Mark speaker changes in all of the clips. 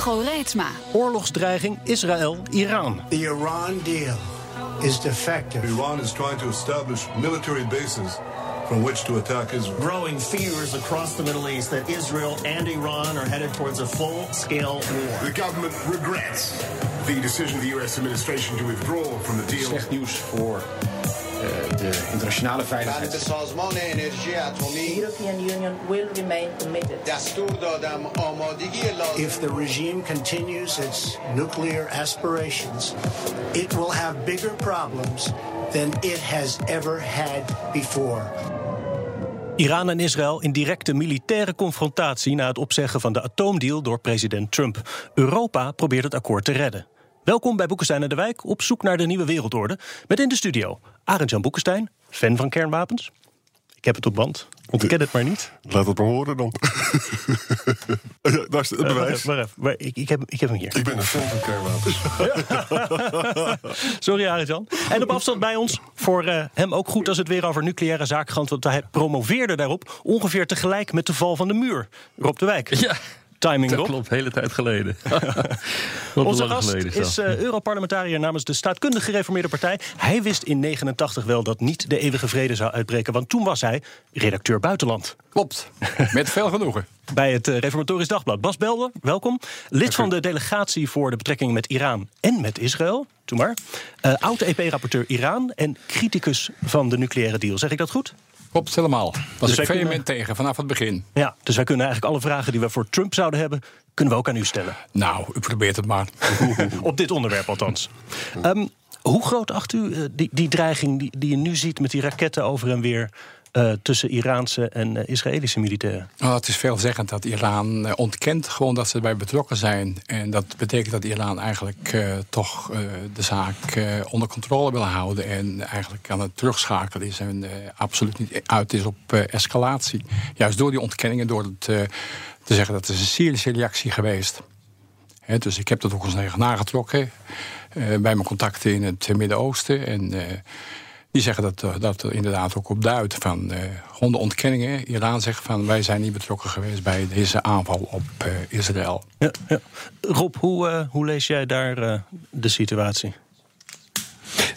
Speaker 1: Hugo Reitsma.
Speaker 2: Oorlogsdreiging Israël-Iran.
Speaker 3: The Iran deal is defective.
Speaker 4: Iran is trying to establish military bases from which to attack Israel.
Speaker 5: Growing fears across the Middle East that Israel and Iran are headed towards a full scale war.
Speaker 6: The government regrets the decision of the U.S. administration to withdraw from the deal.
Speaker 7: Slecht nieuws voor de internationale veiligheid.
Speaker 8: The
Speaker 9: European Union will remain committed.
Speaker 3: If the regime continues its nuclear aspirations, it will have bigger problems than it has ever had before.
Speaker 2: Iran en Israël in directe militaire confrontatie na het opzeggen van de atoomdeal door president Trump. Europa probeert het akkoord te redden. Welkom bij Boekenstein en de Wijk op zoek naar de nieuwe wereldorde. Met in de studio Arend-Jan Boekenstein, fan van kernwapens. Ik heb het op band. Ik ken het maar niet.
Speaker 10: Laat het maar horen dan. Daar is het bewijs.
Speaker 2: Uh, maar ik, ik, heb, ik heb hem hier.
Speaker 10: Ik ben een fan van kernwapens.
Speaker 2: Sorry, Arend-Jan. En op afstand bij ons, voor uh, hem ook goed als het weer over nucleaire zaken gaat. Want hij promoveerde daarop ongeveer tegelijk met de val van de muur. Rob de Wijk.
Speaker 11: Ja.
Speaker 2: Timing,
Speaker 11: dat klopt, hele tijd geleden.
Speaker 2: Onze gast geleden, is uh, Europarlementariër namens de staatkundig gereformeerde partij. Hij wist in 89 wel dat niet de eeuwige vrede zou uitbreken, want toen was hij redacteur buitenland.
Speaker 11: Klopt, met veel genoegen.
Speaker 2: Bij het uh, Reformatorisch Dagblad. Bas Belder, welkom. Lid van de delegatie voor de betrekkingen met Iran en met Israël. Doe maar. Uh, Oud-EP-rapporteur Iran en criticus van de nucleaire deal. Zeg ik dat goed?
Speaker 11: Klopt helemaal. Was
Speaker 2: Dus
Speaker 11: ik
Speaker 2: kunnen-
Speaker 11: tegen vanaf het begin.
Speaker 2: Ja, dus wij kunnen eigenlijk alle vragen die we voor Trump zouden hebben, kunnen we ook aan u stellen.
Speaker 11: Nou, u probeert het maar.
Speaker 2: Op dit onderwerp althans. Ehm, hoe groot acht u eh, die, die dreiging die, die je nu ziet met die raketten over en weer eh, tussen Iraanse en eh, Israëlische militairen?
Speaker 11: Oh, het is veelzeggend dat Iran eh, ontkent gewoon dat ze erbij betrokken zijn. En dat betekent dat Iran eigenlijk toch de zaak onder controle wil houden. En eigenlijk aan het terugschakelen is en absoluut niet uit is op escalatie. Juist door die ontkenningen, door het, te zeggen dat het een Syrische reactie geweest. Hè, dus ik heb dat ook eens nagetrokken bij mijn contacten in het Midden-Oosten. En die zeggen dat, eh, dat er inderdaad ook op duidt van eh gewoon de ontkenningen. Iran zegt van wij zijn niet betrokken geweest bij deze aanval op eh, Israël.
Speaker 2: Ja, ja. Rob, hoe, hoe lees jij daar de situatie?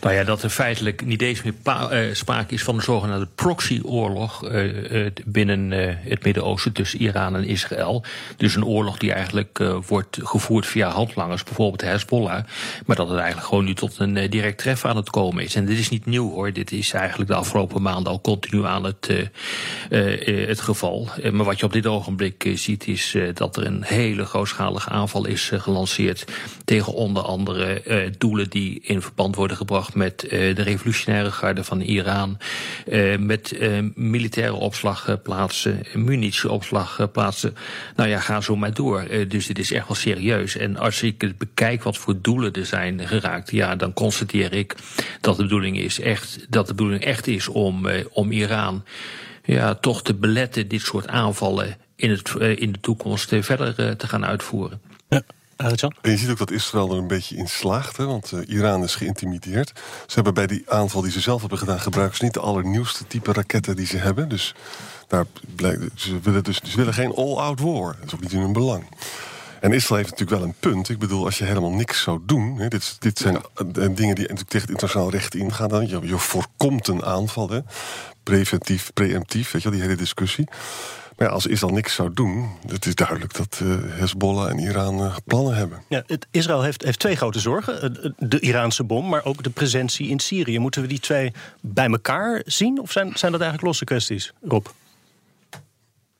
Speaker 12: Nou ja, dat er feitelijk niet eens meer eh, sprake is van een zogenaamde proxyoorlog eh, binnen het Midden-Oosten tussen Iran en Israël. Dus een oorlog die eigenlijk wordt gevoerd via handlangers, bijvoorbeeld de Hezbollah. Maar dat het eigenlijk gewoon nu tot een direct treffen aan het komen is. En dit is niet nieuw hoor. Dit is eigenlijk de afgelopen maanden al continu aan het, het geval. Maar wat je op dit ogenblik ziet is dat er een hele grootschalige aanval is gelanceerd tegen onder andere doelen die in verband worden gebracht met eh, de revolutionaire garde van Iran, eh, met eh, militaire opslagplaatsen, munitieopslagplaatsen. Nou ja, ga zo maar door. Dus dit is echt wel serieus. En als ik bekijk wat voor doelen er zijn geraakt, ja, dan constateer ik dat de bedoeling is echt, dat de bedoeling echt is om, om Iran ja, toch te beletten dit soort aanvallen in, het, in de toekomst verder te gaan uitvoeren.
Speaker 2: Arjan?
Speaker 10: En je ziet ook dat Israël er een beetje in slaagt, hè, want eh, Iran is geïntimideerd. Ze hebben bij die aanval die ze zelf hebben gedaan, gebruiken niet de allernieuwste type raketten die ze hebben. Dus daar blijkt, ze, willen dus, ze willen geen all-out war. Dat is ook niet in hun belang. En Israël heeft natuurlijk wel een punt. Ik bedoel, als je helemaal niks zou doen. Hè, dit, dit zijn eh, dingen die natuurlijk tegen het internationaal recht ingaan. Dan. Je, je voorkomt een aanval. Hè. Preventief, preemptief, weet je wel, die hele discussie. Maar ja, als Israël niks zou doen, het is duidelijk dat eh, Hezbollah en Iran eh, plannen hebben.
Speaker 2: Ja, het, Israël heeft, heeft twee grote zorgen. De Iraanse bom, maar ook de presentie in Syrië. Moeten we die twee bij elkaar zien? Of zijn, zijn dat eigenlijk losse kwesties, Rob?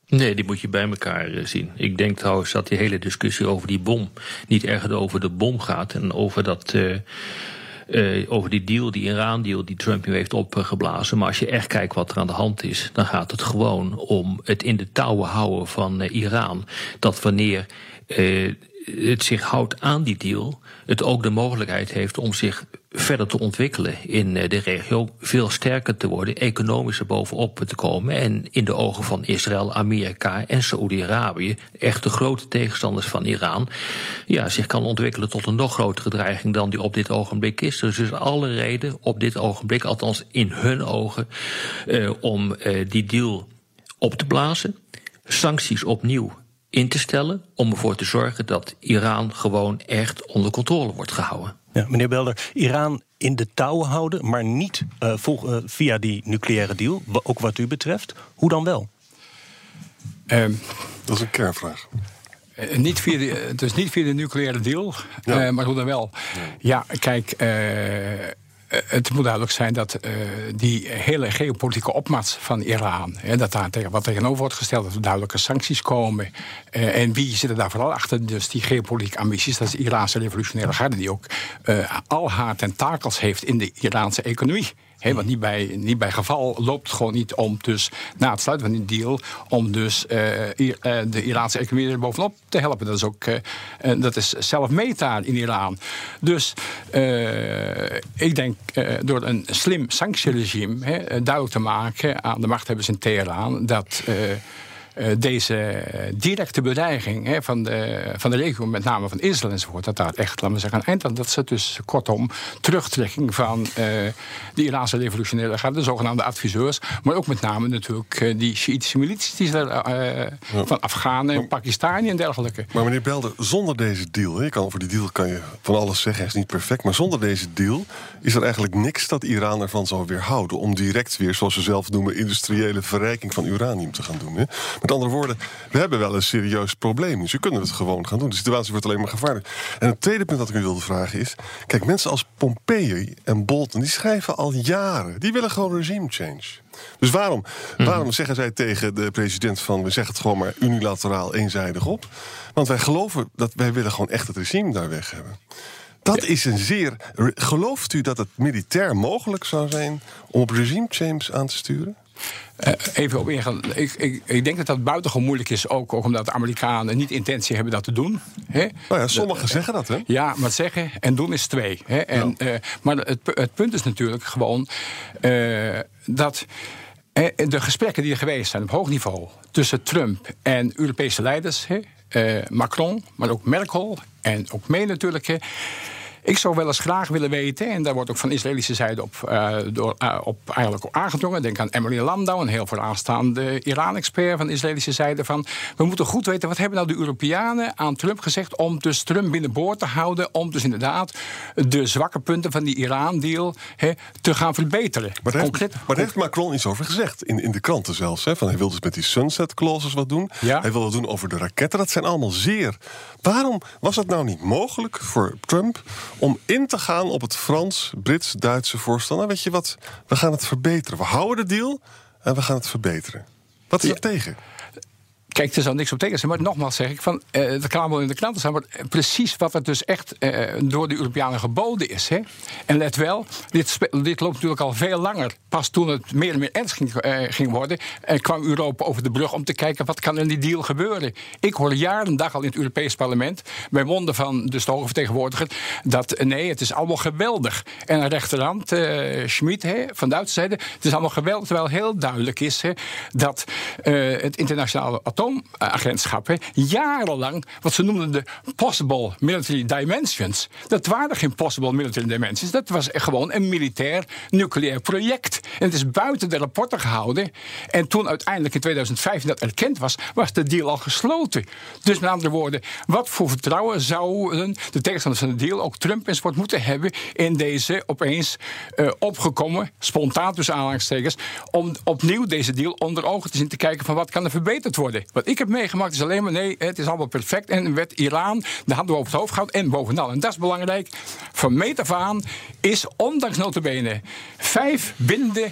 Speaker 12: Nee, die moet je bij elkaar eh, zien. Ik denk trouwens dat die hele discussie over die bom niet erg over de bom gaat en over dat. eh, eh, over die deal, die Iran-deal die Trump nu heeft opgeblazen. Maar als je echt kijkt wat er aan de hand is, dan gaat het gewoon om het in de touwen houden van Iran. Dat wanneer het zich houdt aan die deal, het ook de mogelijkheid heeft om zich verder te ontwikkelen in eh, de regio, veel sterker te worden, economisch er bovenop te komen en in de ogen van Israël, Amerika en Saoedi-Arabië, echt de grote tegenstanders van Iran, ja, zich kan ontwikkelen tot een nog grotere dreiging dan die op dit ogenblik is. Dus is alle reden op dit ogenblik, althans in hun ogen, uh, om uh, die deal op te blazen, sancties opnieuw in te stellen om ervoor te zorgen dat Iran gewoon echt onder controle wordt gehouden.
Speaker 2: Ja, meneer Belder, Iran in de touwen houden, maar niet uh, vol, uh, via die nucleaire deal, ook wat u betreft. Hoe dan wel?
Speaker 10: Um, dat is een kernvraag.
Speaker 11: Uh, niet via de, dus niet via de nucleaire deal, ja. maar hoe dan wel? Ja, ja kijk eh, het moet duidelijk zijn dat uh, die hele geopolitieke opmars van Iran, hè, dat daar tegen, wat tegenover wordt gesteld, dat er duidelijke sancties komen. Uh, en wie zit er daar vooral achter? Dus die geopolitieke ambities, dat is de Iraanse revolutionaire garde, die ook al haar tentakels heeft in de Iraanse economie. He, want niet bij, niet bij geval loopt het gewoon niet om dus na het sluiten van die deal om dus uh, de Iraanse economie er bovenop te helpen. Dat is ook uh, dat is zelf in Iran. Dus ik denk door een slim sanctieregime he, duidelijk te maken aan de machthebbers in Teheran dat deze directe bedreiging hè, van, de, van de regio, met name van Israël enzovoort, dat daar echt, laten we zeggen, een eind aan. Dat ze dus kortom terugtrekking van uh, de Iraanse revolutionaire garde, de zogenaamde adviseurs, maar ook met name natuurlijk die Shiïtische milities die er, ja. van Afghanen en Pakistani en dergelijke.
Speaker 10: Maar meneer Belder, zonder deze deal, hè, kan, over die deal kan je van alles zeggen, hij is niet perfect, maar zonder deze deal is er eigenlijk niks dat Iran ervan zou weerhouden om direct weer, zoals ze zelf noemen, industriële verrijking van uranium te gaan doen. Hè. Met andere woorden, we hebben wel een serieus probleem. Dus we kunnen het gewoon gaan doen. De situatie wordt alleen maar gevaarlijk. En het tweede punt dat ik u wilde vragen is... kijk, mensen als Pompeo en Bolton, die schrijven al jaren... die willen gewoon regime change. Dus waarom, mm. waarom zeggen zij tegen de president van... we zeggen het gewoon maar unilateraal eenzijdig op? Want wij geloven dat wij willen gewoon echt het regime daar weg hebben. Dat is een zeer... Gelooft u dat het militair mogelijk zou zijn... om op regime change aan te sturen?
Speaker 11: Uh, even op ingaan. Ik, ik, ik, denk dat dat buitengewoon moeilijk is, ook, ook omdat de Amerikanen niet intentie hebben dat te doen. Hè?
Speaker 10: Nou ja, sommigen zeggen dat, hè?
Speaker 11: Ja, maar zeggen en doen is twee. Hè? En, ja. uh, maar het, het, punt is natuurlijk gewoon uh, dat. De gesprekken die er geweest zijn op hoog niveau tussen Trump en Europese leiders, Macron, maar ook Merkel en ook mee natuurlijk. Ik zou wel eens graag willen weten, en daar wordt ook van Israëlische zijde op, uh, door, uh, op eigenlijk op aangedrongen. Denk aan Emily Landau, een heel vooraanstaande Iran-expert van de Israëlische zijde. Van, we moeten goed weten, wat hebben nou de Europeanen aan Trump gezegd om dus Trump binnenboord te houden. Om dus inderdaad de zwakke punten van die Iran-deal te gaan verbeteren.
Speaker 10: Maar daar heeft, maar heeft Macron iets over gezegd, in, in de kranten zelfs. Hè, van hij wil dus met die sunset clauses wat doen. Ja. Hij wil wat doen over de raketten. Dat zijn allemaal zeer. Waarom was het nou niet mogelijk voor Trump om in te gaan op het Frans-Brits-Duitse voorstel. Nou, weet je wat, we gaan het verbeteren. We houden de deal en we gaan het verbeteren. Wat is er ja. tegen?
Speaker 11: Kijk, er zou niks op tegen zijn. Maar nogmaals zeg ik, van, uh, kan allemaal in de kranten staan. Maar precies wat er dus echt uh, door de Europeanen geboden is. Hè. En let wel, dit, dit, loopt natuurlijk al veel langer. Pas toen het meer en meer ernst ging, uh, ging worden... kwam Europa over de brug om te kijken... wat kan in die deal gebeuren. Ik hoor jaren dag al in het Europees parlement... bij monden van de hoge vertegenwoordiger... dat nee, het is allemaal geweldig. En aan rechterhand, Schmid hè, van Duitse zijde... het is allemaal geweldig, terwijl heel duidelijk is... Hè, dat het internationale atoom atoomagentschap jarenlang wat ze noemden de possible military dimensions. Dat waren geen possible military dimensions. Dat was gewoon een militair nucleair project. En het is buiten de rapporten gehouden. En toen uiteindelijk in 2015 dat erkend was, was de deal al gesloten. Dus met andere woorden, wat voor vertrouwen zouden de tegenstanders van de deal, ook Trump enzovoort, moeten hebben in deze opeens uh, opgekomen, spontaan tussen aanhalingstekens, om opnieuw deze deal onder ogen te zien te kijken van wat kan er verbeterd worden. Wat ik heb meegemaakt is alleen maar nee, het is allemaal perfect. En werd Iran de handen over het hoofd gehouden. En bovenal, en dat is belangrijk, van meet af aan is ondanks notabene vijf bindende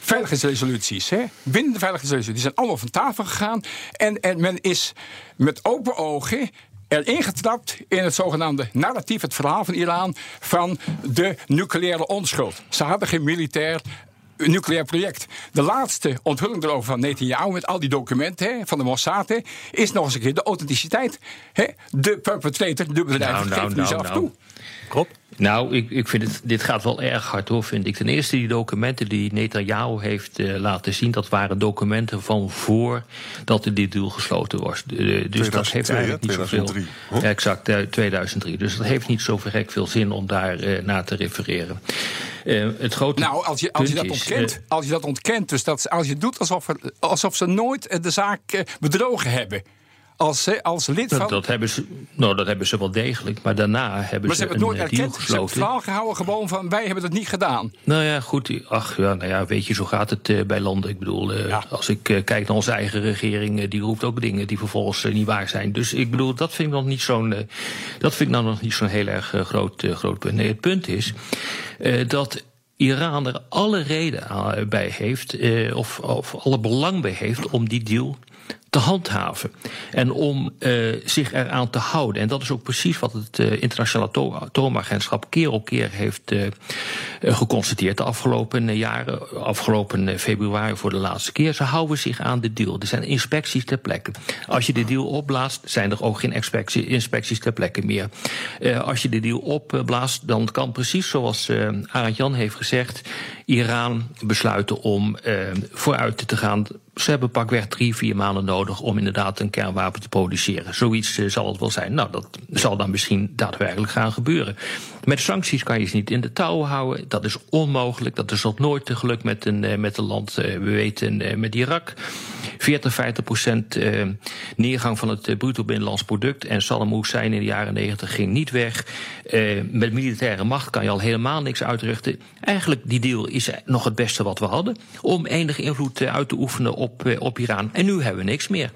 Speaker 11: veiligheidsresoluties. Hè? Bindende veiligheidsresoluties. Die zijn allemaal van tafel gegaan. En, en men is met open ogen erin getrapt in het zogenaamde narratief, het verhaal van Iran van de nucleaire onschuld. Ze hadden geen militair nucleair project. De laatste onthulling erover van Netanyahu met al die documenten hè, van de Mossad hè, is nog eens een keer de authenticiteit. Hè. De perpetrator, de bedrijf,
Speaker 12: Nou, nou,
Speaker 11: geeft
Speaker 12: nou,
Speaker 11: zelf
Speaker 12: nou.
Speaker 11: toe.
Speaker 2: Rob?
Speaker 12: Nou, ik, ik vind het, dit gaat wel erg hard hoor, vind ik. Ten eerste, die documenten die Netanyahu heeft eh, laten zien... dat waren documenten van voordat de deal gesloten was. Dus dat
Speaker 10: 2002,
Speaker 12: heeft eigenlijk niet zoveel...
Speaker 10: 2003, hè?
Speaker 12: Ja, exact, eh, 2003. Dus dat heeft niet zo verrek veel zin om daar eh, naar te refereren. Eh, het grote
Speaker 11: Nou, als je, als je dat
Speaker 12: is,
Speaker 11: ontkent,
Speaker 12: eh,
Speaker 11: als je dat ontkent, dus dat, als je doet alsof, er, alsof ze nooit eh, de zaak eh, bedrogen hebben. Als, als lid
Speaker 12: dat,
Speaker 11: van.
Speaker 12: dat, hebben ze, nou, dat hebben ze wel degelijk, maar daarna hebben
Speaker 11: maar ze
Speaker 12: ze
Speaker 11: hebben het nooit
Speaker 12: eh,
Speaker 11: erkend. Ze hebben het verhaal gehouden gewoon van wij hebben het niet gedaan.
Speaker 12: Nou ja, goed. Ach ja, nou ja, weet je, zo gaat het eh, bij landen. Ik bedoel, eh, als ik kijk naar onze eigen regering, die roept ook dingen die vervolgens niet waar zijn. Dus ik bedoel, dat vind ik nog niet zo'n, dat vind ik nou nog niet zo'n heel erg groot, groot punt. Nee, het punt is dat. Iran er alle reden bij heeft, eh, of, of alle belang bij heeft om die deal te handhaven. En om eh, zich eraan te houden. En dat is ook precies wat het eh, internationale Ato- atoomagentschap keer op keer heeft eh, geconstateerd de afgelopen jaren. Afgelopen februari voor de laatste keer. Ze houden zich aan de deal. Er zijn inspecties ter plekke. Als je de deal opblaast, zijn er ook geen inspectie, inspecties ter plekke meer. Als je de deal opblaast, dan kan precies zoals Arend Jan heeft gezegd. Iran besluiten om vooruit te gaan. Ze hebben pakweg drie, vier maanden nodig om inderdaad een kernwapen te produceren. Zoiets eh, zal het wel zijn. Nou, dat zal dan misschien daadwerkelijk gaan gebeuren. Met sancties kan je ze niet in de touwen houden. Dat is onmogelijk. Dat is nog nooit te geluk met een, eh, met een land. eh, we weten met Irak. 40, 50 procent eh, neergang van het eh, bruto binnenlands product. En Saddam Hussein in de jaren 90 ging niet weg. Eh, met militaire macht kan je al helemaal niks uitrichten. Eigenlijk, die deal is nog het beste wat we hadden. Om enige invloed uit te oefenen op, op Iran. En nu hebben we niks meer.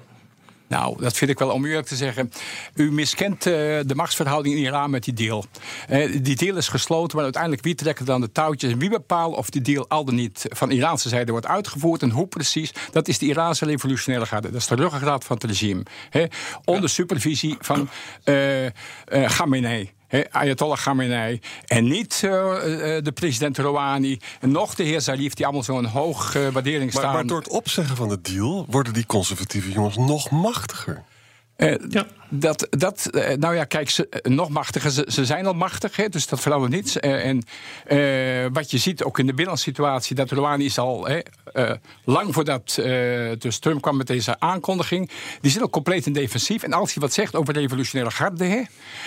Speaker 11: Nou, dat vind ik wel om eerlijk te zeggen. U miskent eh, de machtsverhouding in Iran met die deal. Eh, die deal is gesloten, maar uiteindelijk wie trekt dan de touwtjes? En wie bepaalt of die deal al dan niet van Iraanse zijde wordt uitgevoerd en hoe precies? Dat is de Iraanse revolutionaire garde. Dat is de ruggengraat van het regime. Onder supervisie van eh Khamenei. Ayatollah Khamenei. En niet eh, eh, de president Rouhani. En nog de heer Zarif, die allemaal zo'n hoog eh, waardering
Speaker 10: Maar,
Speaker 11: staan.
Speaker 10: maar door het opzeggen van de deal worden die conservatieve jongens nog machtiger.
Speaker 11: Eh, dat, dat, eh, nou ja, kijk, ze, eh, nog machtiger. Ze, ze zijn al machtig, hè, dus dat verandert niets. Eh, en wat je ziet ook in de binnensituatie, dat Rouhani is al hè, lang voordat eh, dus Trump kwam met deze aankondiging, die zit ook compleet in defensief. En als hij wat zegt over revolutionaire garde,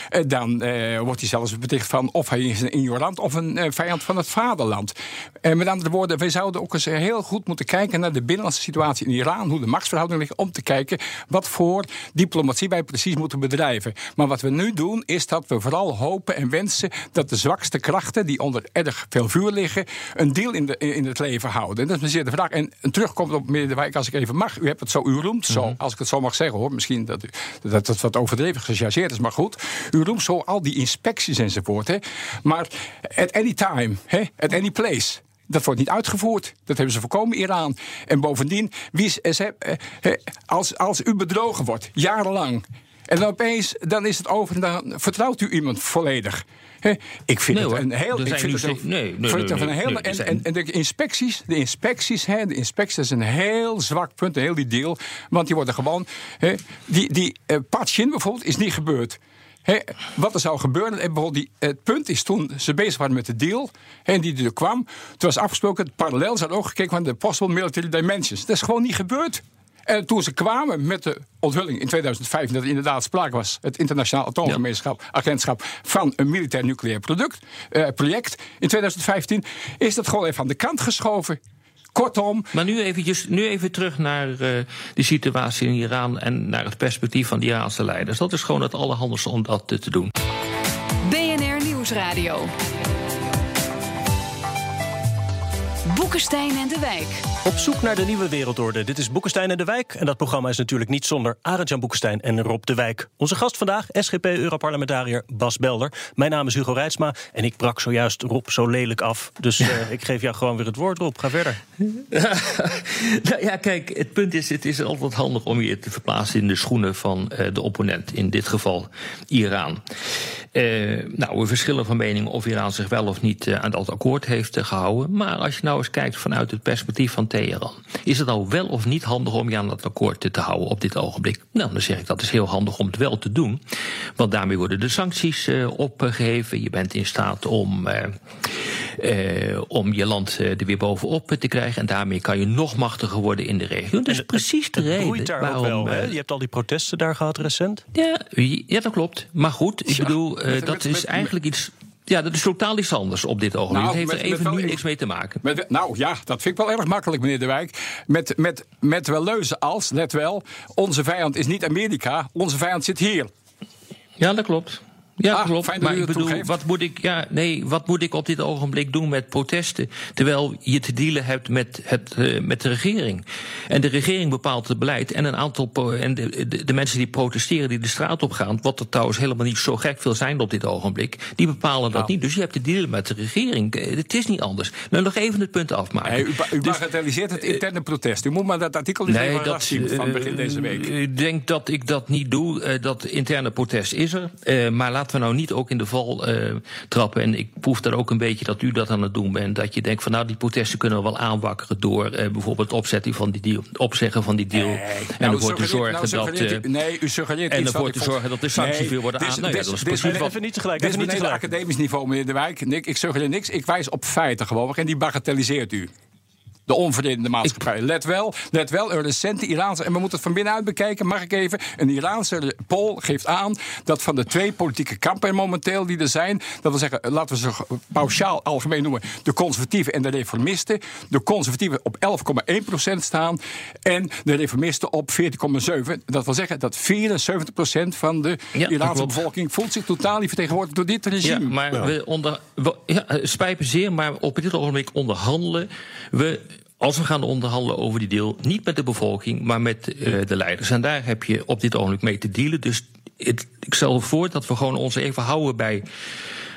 Speaker 11: hè, dan wordt hij zelfs beticht van of hij is een ignorant of een vijand van het vaderland. En met andere woorden, wij zouden ook eens heel goed moeten kijken naar de binnenlandse situatie in Iran, hoe de machtsverhoudingen liggen, om te kijken wat voor diplomatie wij precies moeten bedrijven. Maar wat we nu doen, is dat we vooral hopen en wensen dat de zwakste krachten, die onder erg veel vuur liggen, een deal in, de, in het leven houden. En dat is zeer de vraag. En, en terugkomt op meneer De Wijk, als ik even mag. U hebt het zo, u roemt zo, als ik het zo mag zeggen hoor. Misschien dat u- dat het wat overdreven gechargeerd is, maar goed. U roemt zo al die inspecties enzovoort. Hè. Maar at any time, hè, at any place. Dat wordt niet uitgevoerd. Dat hebben ze voorkomen, Iran. En bovendien, wie eh, eh, als, als u bedrogen wordt, jarenlang. En dan opeens dan is het over en dan vertrouwt u iemand volledig. Ik vind
Speaker 12: Nee,
Speaker 11: het een heel. Ik vind het een,
Speaker 12: nee, nee,
Speaker 11: vind het
Speaker 12: nee,
Speaker 11: een
Speaker 12: er
Speaker 11: en, en, en de inspecties, de inspecties, hè, de inspecties is een heel zwak punt, een heel die deal. Want die worden gewoon. Hè, die die eh, Patchin bijvoorbeeld is niet gebeurd. Wat er zou gebeuren, en bijvoorbeeld die, het punt is toen ze bezig waren met de deal, en die er kwam, toen was afgesproken, parallel zou ook gekeken van de possible military dimensions. Dat is gewoon niet gebeurd. En toen ze kwamen met de onthulling in 2005, dat er inderdaad sprake was, het internationaal atoomgemeenschap, agentschap van een militair nucleair product, eh, project in 2015, is dat gewoon even aan de kant geschoven. Kortom.
Speaker 12: Maar nu, eventjes, nu even terug naar eh, de situatie in Iran en naar het perspectief van de Iraanse leiders. Dat is gewoon het allerhandigste om dat te doen.
Speaker 1: BNR Nieuwsradio. Boekenstein en de Wijk.
Speaker 2: Op zoek naar de nieuwe wereldorde. Dit is Boekenstein en de Wijk. En dat programma is natuurlijk niet zonder Arend-Jan Boekenstein en Rob de Wijk. Onze gast vandaag, SGP-Europarlementariër Bas Belder. Mijn naam is Hugo Reitsma en ik brak zojuist Rob zo lelijk af. Dus uh, ik geef jou gewoon weer het woord, Rob. Ga verder.
Speaker 12: nou ja, kijk, het punt is, het is altijd handig om je te verplaatsen in de schoenen van uh, de opponent. In dit geval Iran. Uh, nou, we verschillen van mening of Iran zich wel of niet aan dat akkoord heeft gehouden. Maar als je nou eens kijkt vanuit het perspectief van Teheran. Is het nou wel of niet handig om je aan dat akkoord te houden op dit ogenblik? Nou, dan zeg ik dat is heel handig om het wel te doen. Want daarmee worden de sancties uh, opgeheven. Je bent in staat om, uh, uh, om je land er weer bovenop te krijgen. En daarmee kan je nog machtiger worden in de regio. Dat is precies de
Speaker 2: het
Speaker 12: reden
Speaker 2: daar
Speaker 12: waarom.
Speaker 2: Ook wel, je hebt al die protesten daar gehad recent.
Speaker 12: Ja, ja dat klopt. Maar goed, ik ja, bedoel, met, dat met, is met, eigenlijk iets. Ja, dat is totaal iets anders op dit ogenblik. Nou, dat heeft er even nu niks mee te maken.
Speaker 11: Met, nou ja, dat vind ik wel erg makkelijk, meneer De Wijk. Met, met, met wel leuzen als, let wel, onze vijand is niet Amerika, onze vijand zit hier.
Speaker 12: Ja, dat klopt. Ja,
Speaker 11: ah,
Speaker 12: klopt. Maar ik bedoel, wat moet ik, ja, nee, wat moet ik op dit ogenblik doen met protesten? Terwijl je te dealen hebt met, het, uh, met de regering. En de regering bepaalt het beleid. En een aantal. En de, de, de, mensen die protesteren, die de straat op gaan. Wat er trouwens helemaal niet zo gek veel zijn op dit ogenblik. Die bepalen dat
Speaker 11: nou.
Speaker 12: niet. Dus je hebt te dealen met de regering. Het is niet anders. Nou, nog even het punt afmaken.
Speaker 11: Nee, u, u bagatelliseert dus, het interne protest. U moet maar dat artikel eens
Speaker 12: nee,
Speaker 11: even
Speaker 12: dat,
Speaker 11: zien van begin deze week.
Speaker 12: Ik denk dat ik dat niet doe. Dat interne protest is er. Maar laten we nou niet ook in de val uh, trappen. En ik proef daar ook een beetje dat u dat aan het doen bent. Dat je denkt van nou, die protesten kunnen we wel aanwakkeren door uh, bijvoorbeeld opzetten van die deal, opzeggen van die deal.
Speaker 11: Nee,
Speaker 12: en
Speaker 11: nou,
Speaker 12: ervoor te zorgen
Speaker 11: nou,
Speaker 12: dat. Uh,
Speaker 11: u, nee, u suggereert
Speaker 12: en ervoor te zorgen dat de sancties
Speaker 11: nee,
Speaker 12: weer worden aan. Nou, ja, dat is
Speaker 11: dit,
Speaker 12: precies wat.
Speaker 2: Even niet tegelijk.
Speaker 11: Dit is
Speaker 2: niet tegelijk.
Speaker 11: academisch niveau, meneer De Wijk. Nick, ik suggereer niks. Ik wijs op feiten gewoon. En die bagatelliseert u de onverenigde maatschappij. Ik... Let wel, let wel, een recente Iraanse, en we moeten het van binnenuit bekijken, mag ik even, een Iraanse poll geeft aan dat van de twee politieke kampen momenteel die er zijn, dat wil zeggen, laten we ze paušaal algemeen noemen, de conservatieven en de reformisten, de conservatieven op 11,1% staan en de reformisten op 14,7%. Dat wil zeggen dat 74% van de
Speaker 12: Ja,
Speaker 11: Iraanse bevolking voelt zich totaal niet vertegenwoordigd door dit regime.
Speaker 12: Ja, maar ja. we onder, we, ja, spijt me zeer, maar op dit ogenblik onderhandelen we als we gaan onderhandelen over die deal, niet met de bevolking, maar met uh, de leiders. En daar heb je op dit ogenblik mee te dealen. Dus het, ik stel voor dat we gewoon ons even houden bij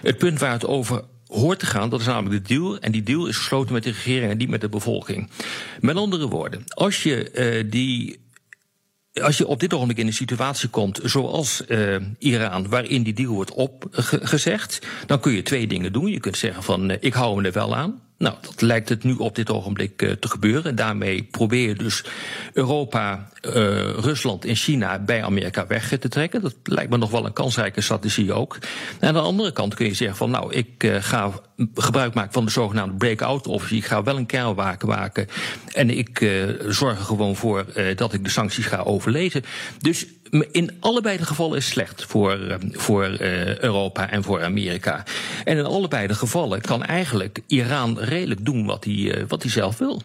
Speaker 12: het punt waar het over hoort te gaan. Dat is namelijk de deal. En die deal is gesloten met de regering en niet met de bevolking. Met andere woorden, als je uh, die als je op dit ogenblik in een situatie komt zoals uh, Iran, waarin die deal wordt opgezegd, dan kun je twee dingen doen. Je kunt zeggen van ik hou me er wel aan. Nou, dat lijkt het nu op dit ogenblik uh, te gebeuren. En daarmee probeer je dus Europa, uh, Rusland en China bij Amerika weg te trekken. Dat lijkt me nog wel een kansrijke strategie ook. En aan de andere kant kun je zeggen van nou, ik uh, ga gebruik maken van de zogenaamde breakout optie. Ik ga wel een kernwaken maken. En ik zorg er gewoon voor dat ik de sancties ga overlezen. Dus in allebei de gevallen is slecht voor, voor uh, Europa en voor Amerika. En in allebei de gevallen kan eigenlijk Iran redelijk doen wat hij, uh, wat hij zelf wil.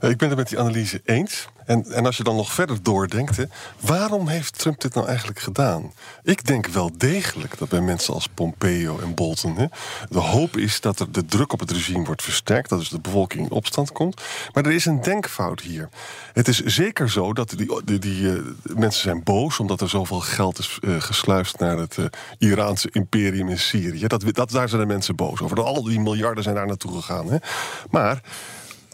Speaker 10: Ik ben het met die analyse eens. En, en als je dan nog verder doordenkt, waarom heeft Trump dit nou eigenlijk gedaan? Ik denk wel degelijk dat bij mensen als Pompeo en Bolton hè, de hoop is dat er de druk op het regime wordt versterkt, dat dus de bevolking in opstand komt. Maar er is een denkfout hier. Het is zeker zo dat die, die, uh, mensen zijn boos omdat er zoveel geld is uh, gesluist naar het Iraanse imperium in Syrië. Dat, dat, daar zijn de mensen boos over. Al die miljarden zijn daar naartoe gegaan. Hè. Maar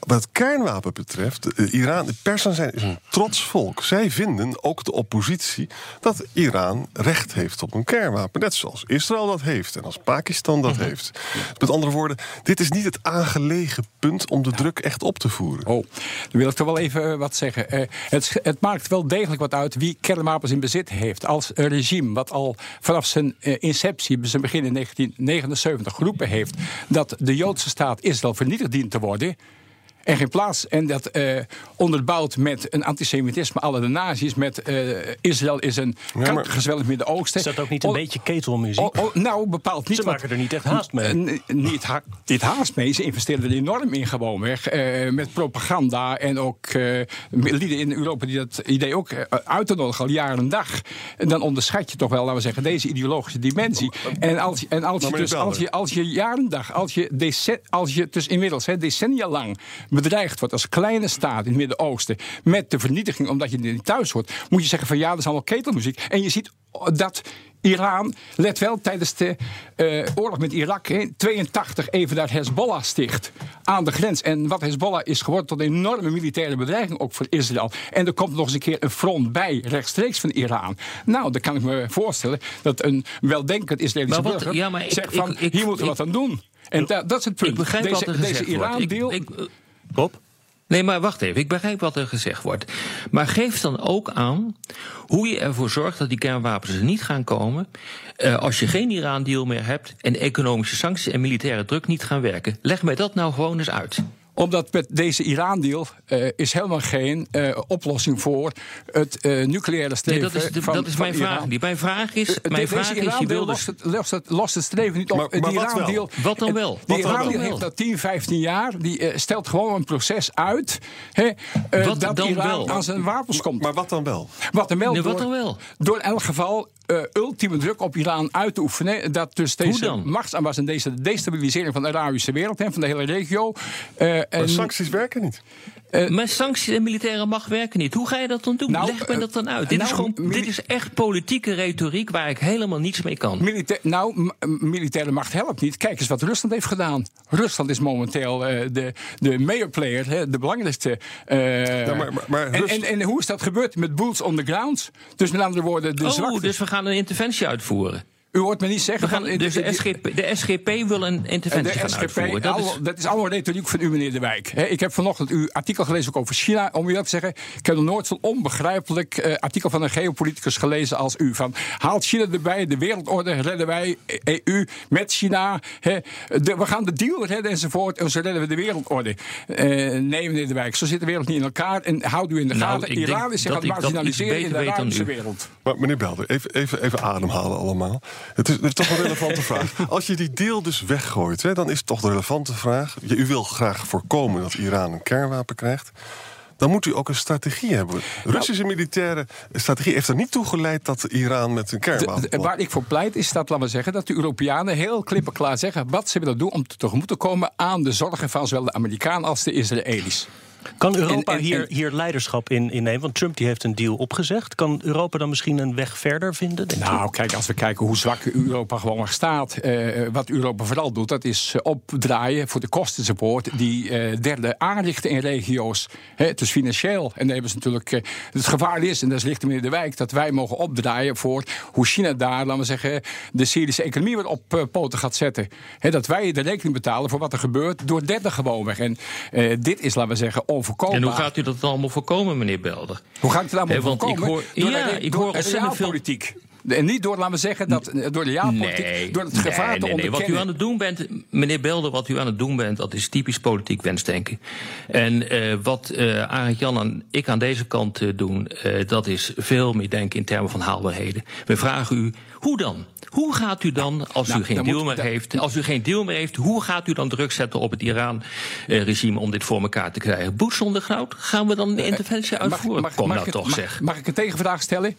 Speaker 10: wat kernwapen betreft, Iran, de Persen zijn is een trots volk. Zij vinden, ook de oppositie, dat Iran recht heeft op een kernwapen. Net zoals Israël dat heeft en als Pakistan dat heeft. Met andere woorden, dit is niet het aangelegen punt om de druk echt op te voeren.
Speaker 11: Oh, dan wil ik toch wel even wat zeggen. Uh, het, het, maakt wel degelijk wat uit wie kernwapens in bezit heeft. Als een regime wat al vanaf zijn inceptie, zijn begin in 1979, geroepen heeft dat de Joodse staat Israël vernietigd dient te worden en geen plaats. En dat uh, onderbouwd met een antisemitisme alle de nazi's. Met uh, Israël is een ja, kankergezwellig Midden-Oosten.
Speaker 2: Is dat ook niet een oh, beetje ketelmuziek?
Speaker 11: Oh, oh, nou, bepaald niet.
Speaker 2: Ze maken er niet echt haast mee.
Speaker 11: Niet, ha niet haast mee. Ze investeren er enorm in gewoon weg. met propaganda en ook lieden in Europa die dat idee ook uit te nodigen al jaren en dag. En dan onderschat je toch wel, laten we zeggen, deze ideologische dimensie. En als, en als, je, dus, als, je, als je jaren dag, als je, als je dus inmiddels hè, decennia lang bedreigd wordt als kleine staat in het Midden-Oosten met de vernietiging omdat je er niet thuis hoort, moet je zeggen van ja, dat is allemaal ketelmuziek. En je ziet dat Iran, let wel, tijdens de uh, oorlog met Irak, in 82 even daar Hezbollah sticht aan de grens. En wat Hezbollah is geworden tot een enorme militaire bedreiging ook voor Israël. En er komt nog eens een keer een front bij, rechtstreeks van Iran. Nou, dan kan ik me voorstellen dat een weldenkend Israëlische
Speaker 12: Maar wat-
Speaker 11: burger
Speaker 12: ja, maar ik-
Speaker 11: zegt van,
Speaker 12: ik- ik-
Speaker 11: hier moeten we wat aan doen. En da- dat is het punt.
Speaker 12: Ik begrijp
Speaker 11: deze,
Speaker 12: wat er
Speaker 11: deze. Iran-deal...
Speaker 2: Bob?
Speaker 12: Nee, maar wacht even. Ik begrijp wat er gezegd wordt. Maar geef dan ook aan hoe je ervoor zorgt dat die kernwapens er niet gaan komen. eh, als je geen Iran-deal meer hebt en economische sancties en militaire druk niet gaan werken. Leg mij dat nou gewoon eens uit.
Speaker 11: Omdat met deze Iran-deal eh, is helemaal geen eh, oplossing voor het eh, nucleaire
Speaker 12: Nee,
Speaker 11: streven
Speaker 12: dat is, de-
Speaker 11: van,
Speaker 12: dat is
Speaker 11: van
Speaker 12: mijn
Speaker 11: Iran.
Speaker 12: vraag niet. Mijn vraag is, mijn
Speaker 11: deze
Speaker 12: vraag is je
Speaker 11: Iran-deal
Speaker 12: wil
Speaker 11: lost, het, lost, het, lost het streven niet op.
Speaker 10: Maar- maar
Speaker 11: die
Speaker 10: wat
Speaker 12: Wat dan wel?
Speaker 11: Die Iran-deal heeft dat 10, 15 jaar. Die stelt gewoon een proces uit. Hè, eh, dat
Speaker 12: dan
Speaker 11: Iran
Speaker 12: wel?
Speaker 11: aan zijn wapens komt.
Speaker 10: Maar wat dan wel?
Speaker 11: Wat dan wel,
Speaker 12: Nee, wat
Speaker 11: door,
Speaker 12: dan wel?
Speaker 11: door in elk geval eh, ultieme druk op Iran uit te oefenen. Dat dus deze machtsaanwas en deze destabilisering van de Arabische wereld, hè, van de hele regio. eh,
Speaker 10: Maar
Speaker 11: en,
Speaker 10: sancties werken niet.
Speaker 12: Mijn sancties en militaire macht werken niet. Hoe ga je dat dan doen?
Speaker 11: Nou,
Speaker 12: Leg me dat dan uit. Dit, is
Speaker 11: nou,
Speaker 12: gewoon, dit is echt politieke retoriek waar ik helemaal niets mee kan.
Speaker 11: Milita- nou, militaire macht helpt niet. Kijk eens wat Rusland heeft gedaan. Rusland is momenteel eh, de, de major player, hè, de belangrijkste. eh,
Speaker 10: maar- maar- maar
Speaker 11: en, en, en hoe is dat gebeurd? Met boots on the ground. Dus met andere woorden, de
Speaker 12: oh,
Speaker 11: zwakte.
Speaker 12: dus we gaan een interventie uitvoeren.
Speaker 11: U hoort me niet zeggen
Speaker 12: gaan,
Speaker 11: van... eh,
Speaker 12: dus de SGP, de SGP wil een interventie
Speaker 11: de
Speaker 12: gaan
Speaker 11: SGP,
Speaker 12: uitvoeren. Dat is,
Speaker 11: allemaal- dat is allemaal retoriek van u, meneer De Wijk. Hè, ik heb vanochtend uw artikel gelezen ook over China. Om u dat te zeggen, ik heb nog nooit zo'n onbegrijpelijk eh, artikel van een geopoliticus gelezen als u. Van, haalt China erbij, de wereldorde redden wij, EU, met China. De- we gaan de deal redden enzovoort, en zo redden we de wereldorde. Eh, nee, meneer De Wijk, zo zit de wereld niet in elkaar. En houd u in de
Speaker 12: Nou,
Speaker 11: gaten, Iran is zich aan het marginaliseren in de Arabische wereld.
Speaker 10: Maar meneer Belder, even, even, even ademhalen allemaal. Het is, het is toch een relevante vraag. Als je die deal dus weggooit, hè, dan is het toch de relevante vraag. Je- U wil graag voorkomen dat Iran een kernwapen krijgt. Dan moet u ook een strategie hebben. Russische militaire strategie heeft er niet toe geleid dat Iran met een kernwapen.
Speaker 11: waar ik voor pleit is dat, laten we zeggen, dat de Europeanen heel klippenklaar zeggen wat ze willen doen om tegemoet te komen aan de zorgen van zowel de Amerikanen als de Israëli's.
Speaker 2: Kan Europa
Speaker 11: En- en-
Speaker 2: hier, hier leiderschap in innemen? Want Trump die heeft een deal opgezegd. Kan Europa dan misschien een weg verder vinden? Denk je?
Speaker 11: Nou, kijk, als we kijken hoe zwak Europa gewoon nog staat. eh, wat Europa vooral doet, dat is opdraaien voor de kostensupport. Die eh, derde aanrichten in regio's. Hè, het is financieel. En daar hebben ze natuurlijk. eh, het gevaar is, en dat is richting meneer De Wijk, dat wij mogen opdraaien voor hoe China daar, laten we zeggen, de Syrische economie weer op poten gaat zetten. Dat wij de rekening betalen voor wat er gebeurt door derde gewoonweg. En dit is, laten we zeggen,
Speaker 12: en hoe gaat u dat allemaal voorkomen, meneer Belder?
Speaker 11: Hoe ga ik het allemaal
Speaker 12: Hè, want ik
Speaker 11: voorkomen?
Speaker 12: hoor-
Speaker 11: door
Speaker 12: ja, ik hoor ontzettend veel-
Speaker 11: realpolitiek. En niet door, laten we zeggen, dat, door de realpolitiek, door het gevaar
Speaker 12: nee,
Speaker 11: te
Speaker 12: nee, nee. Wat u aan het doen bent, meneer Belder, wat u aan het doen bent, dat is typisch politiek wensdenken. En eh, wat eh Arend Jan en ik aan deze kant eh, doen, dat is veel meer denken in termen van haalbaarheden. We vragen u, hoe dan? Hoe gaat u dan, als
Speaker 11: Nou,
Speaker 12: u geen
Speaker 11: dan
Speaker 12: deal
Speaker 11: moet-
Speaker 12: meer heeft, als u geen deal meer heeft, hoe gaat u dan druk zetten op het Iran-regime om dit voor elkaar te krijgen? Boots on the ground? Gaan we dan een interventie uitvoeren? Kom nou
Speaker 11: ik,
Speaker 12: toch,
Speaker 11: mag,
Speaker 12: zeg.
Speaker 11: Mag ik een tegenvraag stellen?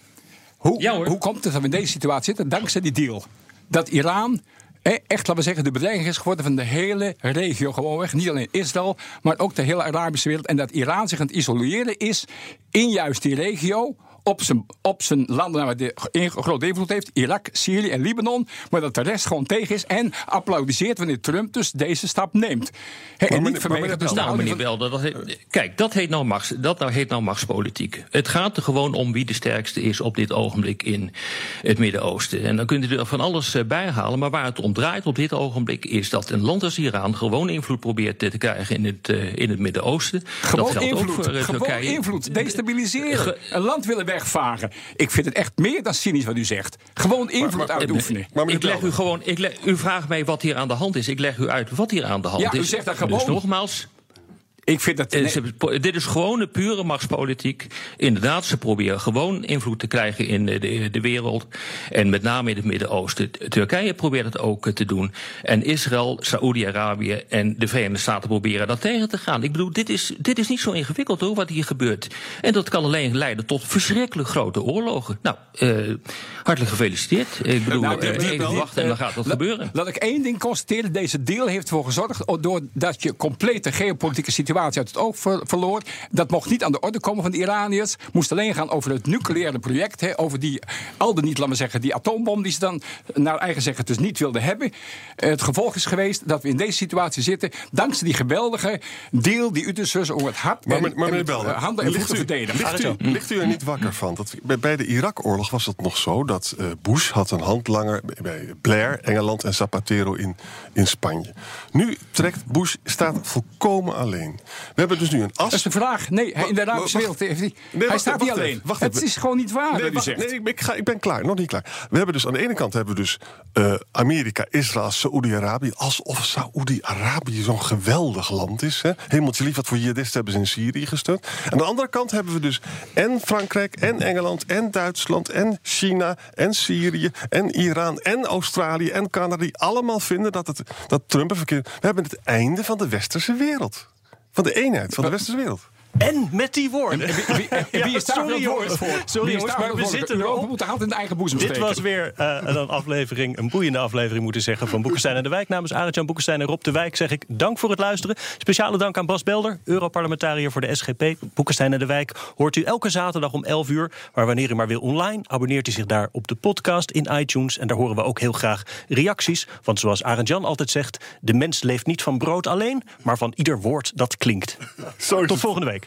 Speaker 11: Hoe,
Speaker 12: Ja,
Speaker 11: hoe komt het dat we in deze situatie zitten? Dankzij die deal. Dat Iran echt, laten we zeggen, de bedreiging is geworden van de hele regio. Gewoonweg. Niet alleen Israël, maar ook de hele Arabische wereld. En dat Iran zich aan het isoleren is in juist die regio. Op zijn, op zijn landen waar hij een grote invloed heeft, Irak, Syrië en Libanon. Maar dat de rest gewoon tegen is en applaudisseert wanneer Trump dus deze stap neemt. En niet vanwege de
Speaker 10: meneer
Speaker 12: Nou, meneer Belder, dat heet- kijk, dat heet, nou machts, dat nou heet nou machtspolitiek. Het gaat er gewoon om wie de sterkste is op dit ogenblik in het Midden-Oosten. En dan kunt u er van alles eh, bij halen, maar waar het om draait op dit ogenblik is dat een land als Iran gewoon invloed probeert te krijgen in het, eh, in het Midden-Oosten. Dat
Speaker 11: Gewoon
Speaker 12: geldt ook
Speaker 11: invloed.
Speaker 12: voor eh,
Speaker 11: Gewoon
Speaker 12: Turkije.
Speaker 11: invloed. Destabiliseren.
Speaker 12: Ge-
Speaker 11: een land willen wegvagen. Ik vind het echt meer dan cynisch wat u zegt. Gewoon invloed
Speaker 10: maar-
Speaker 11: uitoefenen.
Speaker 10: Maar meneer
Speaker 12: Ik leg u gewoon, ik leg, u vraagt mij wat hier aan de hand is. Ik leg u uit wat hier aan de hand
Speaker 11: Ja, u
Speaker 12: is.
Speaker 11: zegt dat
Speaker 12: Dus
Speaker 11: gewoon.
Speaker 12: nogmaals,
Speaker 11: Ik vind dat...
Speaker 12: Eh,
Speaker 11: nee.
Speaker 12: ze dit is gewoon een pure machtspolitiek. Inderdaad, ze proberen gewoon invloed te krijgen in eh, de, de wereld. En met name in het Midden-Oosten. Turkije probeert het ook eh, te doen. En Israël, Saoedi-Arabië en de Verenigde Staten proberen dat tegen te gaan. Ik bedoel, dit is, dit is niet zo ingewikkeld hoor, wat hier gebeurt. En dat kan alleen leiden tot verschrikkelijk grote oorlogen. Nou, hartelijk gefeliciteerd. Ik bedoel,
Speaker 11: Nou,
Speaker 12: eh,
Speaker 11: meneer
Speaker 12: even wachten en dan gaat dat gebeuren.
Speaker 11: Laat ik één ding constateren. Deze deal heeft ervoor gezorgd, doordat je complete geopolitieke situatie situatie uit het oog verloor. Dat mocht niet aan de orde komen van de Iraniërs. Moest alleen gaan over het nucleaire project. Hè, over die, al niet, laten we zeggen, die atoombom die ze dan naar eigen zeggen dus niet wilden hebben. Het gevolg is geweest dat we in deze situatie zitten. Dankzij die geweldige deal die u dus om het hart
Speaker 10: maar,
Speaker 11: en,
Speaker 10: maar,
Speaker 11: en uh, handen en te verdedigen.
Speaker 10: Ligt u, ligt u er niet wakker van? Dat, bij, bij de Irak-oorlog was het nog zo dat uh, Bush had een handlanger bij Blair, Engeland en Zapatero in, in Spanje. Nu trekt Bush, staat volkomen alleen. We hebben dus nu een as.
Speaker 11: Dat is de vraag. Nee, in de Arabische wereld heeft hij.
Speaker 10: Nee,
Speaker 11: hij staat niet alleen.
Speaker 10: Even, wacht
Speaker 11: het
Speaker 10: even.
Speaker 11: is gewoon niet waar.
Speaker 10: Nee,
Speaker 11: wat u zegt.
Speaker 10: nee ik, ga, ik, ben klaar, nog niet klaar. We hebben dus aan de ene kant hebben we dus uh, Amerika, Israël, Saoedi-Arabië. Alsof Saoedi-Arabië zo'n geweldig land is. Hè? Hemeltje lief, wat voor jihadisten hebben ze in Syrië gesteund. Aan de andere kant hebben we dus en Frankrijk, en Engeland, en Duitsland, en China, en Syrië, en Iran, en Australië, en Canada. Die allemaal vinden dat, het, dat Trump een verkeerd. We hebben het einde van de westerse wereld. Van de eenheid van de westerse wereld.
Speaker 2: En met die woorden.
Speaker 11: En wie, wie, en wie is daar
Speaker 2: sorry jongens,
Speaker 11: voor?
Speaker 2: sorry jongens, maar we zitten erop.
Speaker 11: moet de hand in de eigen boezem
Speaker 2: Dit
Speaker 11: steken.
Speaker 2: was weer uh, een aflevering, een boeiende aflevering moeten zeggen... van Boekenstein en de Wijk. Namens Arend-Jan Boekenstein en Rob de Wijk zeg ik dank voor het luisteren. Speciale dank aan Bas Belder, Europarlementariër voor de SGP. Boekenstein en de Wijk hoort u elke zaterdag om 11 uur. Maar wanneer u maar wil online, abonneert u zich daar op de podcast in iTunes. En daar horen we ook heel graag reacties. Want zoals Arend-Jan altijd zegt... de mens leeft niet van brood alleen, maar van ieder woord dat klinkt. Tot volgende week.